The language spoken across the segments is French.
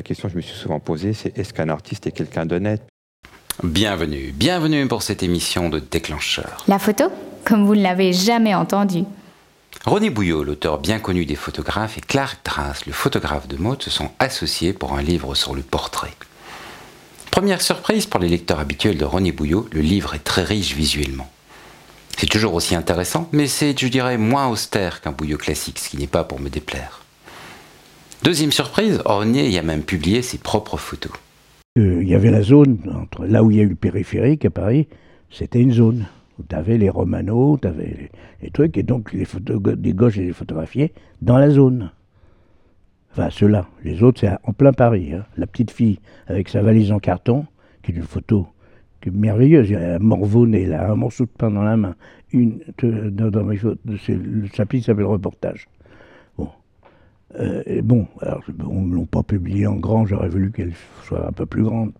la question que je me suis souvent posée, c'est est-ce qu'un artiste est quelqu'un d'honnête? Bienvenue, bienvenue pour cette émission de Déclencheur. La photo Comme vous ne l'avez jamais entendu. René Bouillot, l'auteur bien connu des photographes, et Clark Trace, le photographe de mode, se sont associés pour un livre sur le portrait. Première surprise pour les lecteurs habituels de René Bouillot, le livre est très riche visuellement. C'est toujours aussi intéressant, mais c'est, je dirais, moins austère qu'un Bouillot classique, ce qui n'est pas pour me déplaire. Deuxième surprise, René y a même publié ses propres photos. Euh, il y avait la zone, entre là où il y a eu le périphérique à Paris, c'était une zone. Tu avais les Romano, tu avais les, trucs, et donc les, photos, les gauches les photographiés dans la zone. Enfin, ceux-là. Les autres, c'est en plein Paris. Hein. La petite fille avec sa valise en carton, qui est une photo qui est merveilleuse. Il y a morvone et là, un morceau de pain dans la main. Une, dans, dans mes chapitre s'appelle Reportage. Bon. Euh, bon, alors, on ne l'a pas publié en grand, j'aurais voulu qu'elle soit un peu plus grande.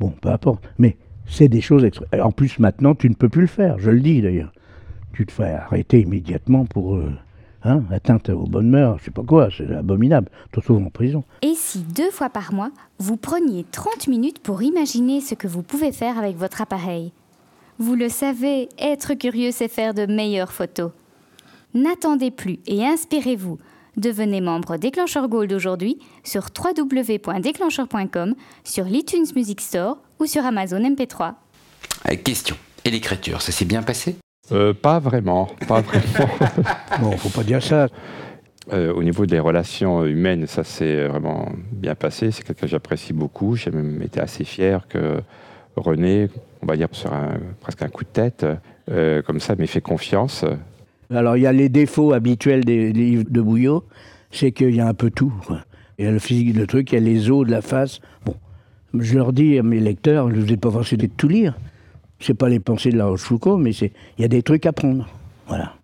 Bon, peu importe. Mais c'est des choses. En plus, maintenant, tu ne peux plus le faire, je le dis d'ailleurs. Tu te fais arrêter immédiatement pour. Euh, Hein, atteinte aux bonnes mœurs, je sais pas quoi, c'est abominable. Tu te retrouves en prison. Et si deux fois par mois, vous preniez 30 minutes pour imaginer ce que vous pouvez faire avec votre appareil? Vous le savez, être curieux, c'est faire de meilleures photos. N'attendez plus et inspirez-vous. Devenez membre Déclencheur Gold aujourd'hui sur www.déclencheur.com, sur l'iTunes Music Store ou sur Amazon MP3. Question. Et l'écriture, ça s'est bien passé? Euh, pas vraiment, pas vraiment. bon, faut pas dire ça. Euh, au niveau des relations humaines, ça s'est vraiment bien passé. C'est quelqu'un que j'apprécie beaucoup. J'ai même été assez fier que René, on va dire sur un, presque un coup de tête, euh, comme ça, m'ait fait confiance. Alors il y a les défauts habituels des livres de Bouillot, c'est qu'il y a un peu tout. Il y a le physique, le truc, il y a les os de la face. Bon, je leur dis à mes lecteurs, je ne vous ai pas forcé de tout lire c'est pas les pensées de la Rochefoucauld, mais il y a des trucs à prendre. Voilà.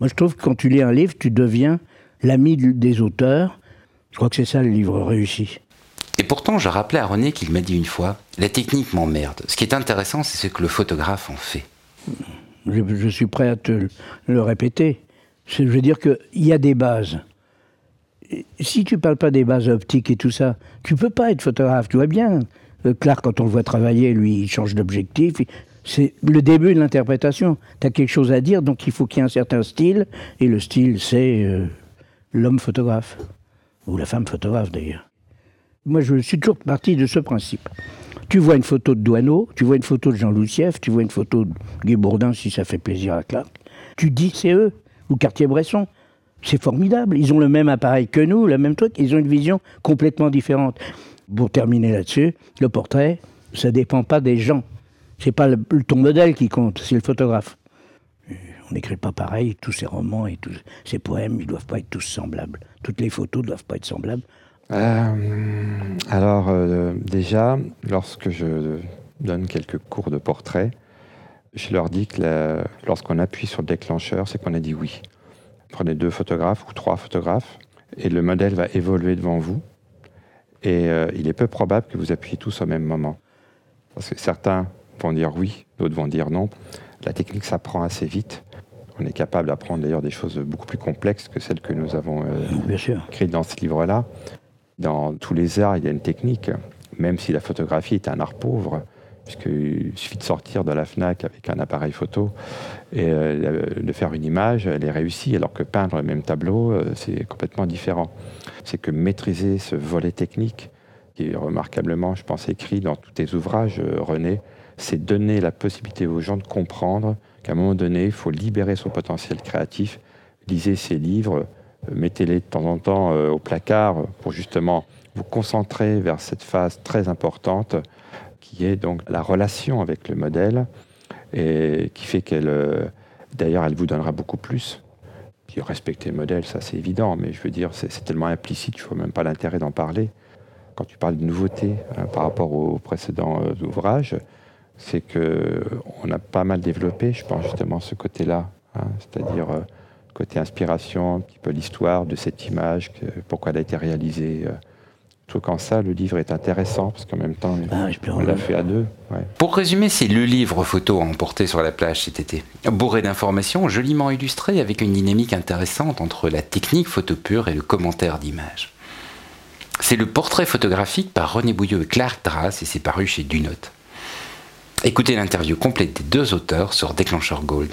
Moi, je trouve que quand tu lis un livre, tu deviens l'ami des auteurs. Je crois que c'est ça le livre réussi. Et pourtant, je rappelais à René qu'il m'a dit une fois La technique m'emmerde. Ce qui est intéressant, c'est ce que le photographe en fait. Je, suis prêt à te le répéter. Je veux dire qu'il y a des bases. Si tu parles pas des bases optiques et tout ça, tu peux pas être photographe. Tu vois bien. Euh, Clark, quand on le voit travailler, lui, il change d'objectif. C'est le début de l'interprétation. Tu as quelque chose à dire, donc il faut qu'il y ait un certain style. Et le style, c'est euh, l'homme photographe. Ou la femme photographe, d'ailleurs. Moi, je suis toujours parti de ce principe. Tu vois une photo de Douaneau, tu vois une photo de Jean Loussieff, tu vois une photo de Guy Bourdin, si ça fait plaisir à Clark. Tu dis, c'est eux. Ou Cartier-Bresson. C'est formidable. Ils ont le même appareil que nous, le même truc. Ils ont une vision complètement différente. Pour terminer là-dessus, le portrait, ça dépend pas des gens. C'est pas le, ton modèle qui compte, c'est le photographe. Euh, on n'écrit pas pareil, tous ces romans et tous ces poèmes, ils doivent pas être tous semblables. Toutes les photos ne doivent pas être semblables. Euh, alors, euh, déjà, lorsque je donne quelques cours de portrait, je leur dis que lorsqu'on appuie sur le déclencheur, c'est qu'on a dit oui. Prenez deux photographes ou trois photographes et le modèle va évoluer devant vous. Et euh, il est peu probable que vous appuyez tous au même moment. Parce que certains vont dire oui, d'autres vont dire non. La technique s'apprend assez vite. On est capable d'apprendre d'ailleurs des choses beaucoup plus complexes que celles que nous avons euh, écrites dans ce livre-là. Dans tous les arts, il y a une technique, même si la photographie est un art pauvre, puisqu'il suffit de sortir de la FNAC avec un appareil photo et euh, de faire une image, elle est réussie, alors que peindre le même tableau, c'est complètement différent c'est que maîtriser ce volet technique, qui est remarquablement, je pense, écrit dans tous tes ouvrages, euh, René, c'est donner la possibilité aux gens de comprendre qu'à un moment donné, il faut libérer son potentiel créatif. Lisez ces livres, euh, mettez-les de temps en temps euh, au placard pour justement vous concentrer vers cette phase très importante qui est donc la relation avec le modèle et qui fait qu'elle, d'ailleurs, elle vous donnera beaucoup plus respecter le modèle, ça c'est évident, mais je veux dire, c'est tellement implicite, je ne vois même pas l'intérêt d'en parler. Quand tu parles de nouveauté par rapport aux précédents euh, ouvrages, c'est qu'on a pas mal développé, je pense justement, ce côté-là, hein, c'est-à-dire euh, côté inspiration, un petit peu l'histoire de cette image, pourquoi elle a été réalisée. Euh, tout qu'en ça, le livre est intéressant, parce qu'en même temps, ah, on l'a fait à deux. Pour résumer, c'est le livre photo à emporter sur la plage cet été. Bourré d'informations, joliment illustré, avec une dynamique intéressante entre la technique photo pure et le commentaire d'image. C'est le portrait photographique par René Bouillot et Clark Drass et c'est paru chez Dunote. Écoutez l'interview complète des deux auteurs sur Déclencheur Gold.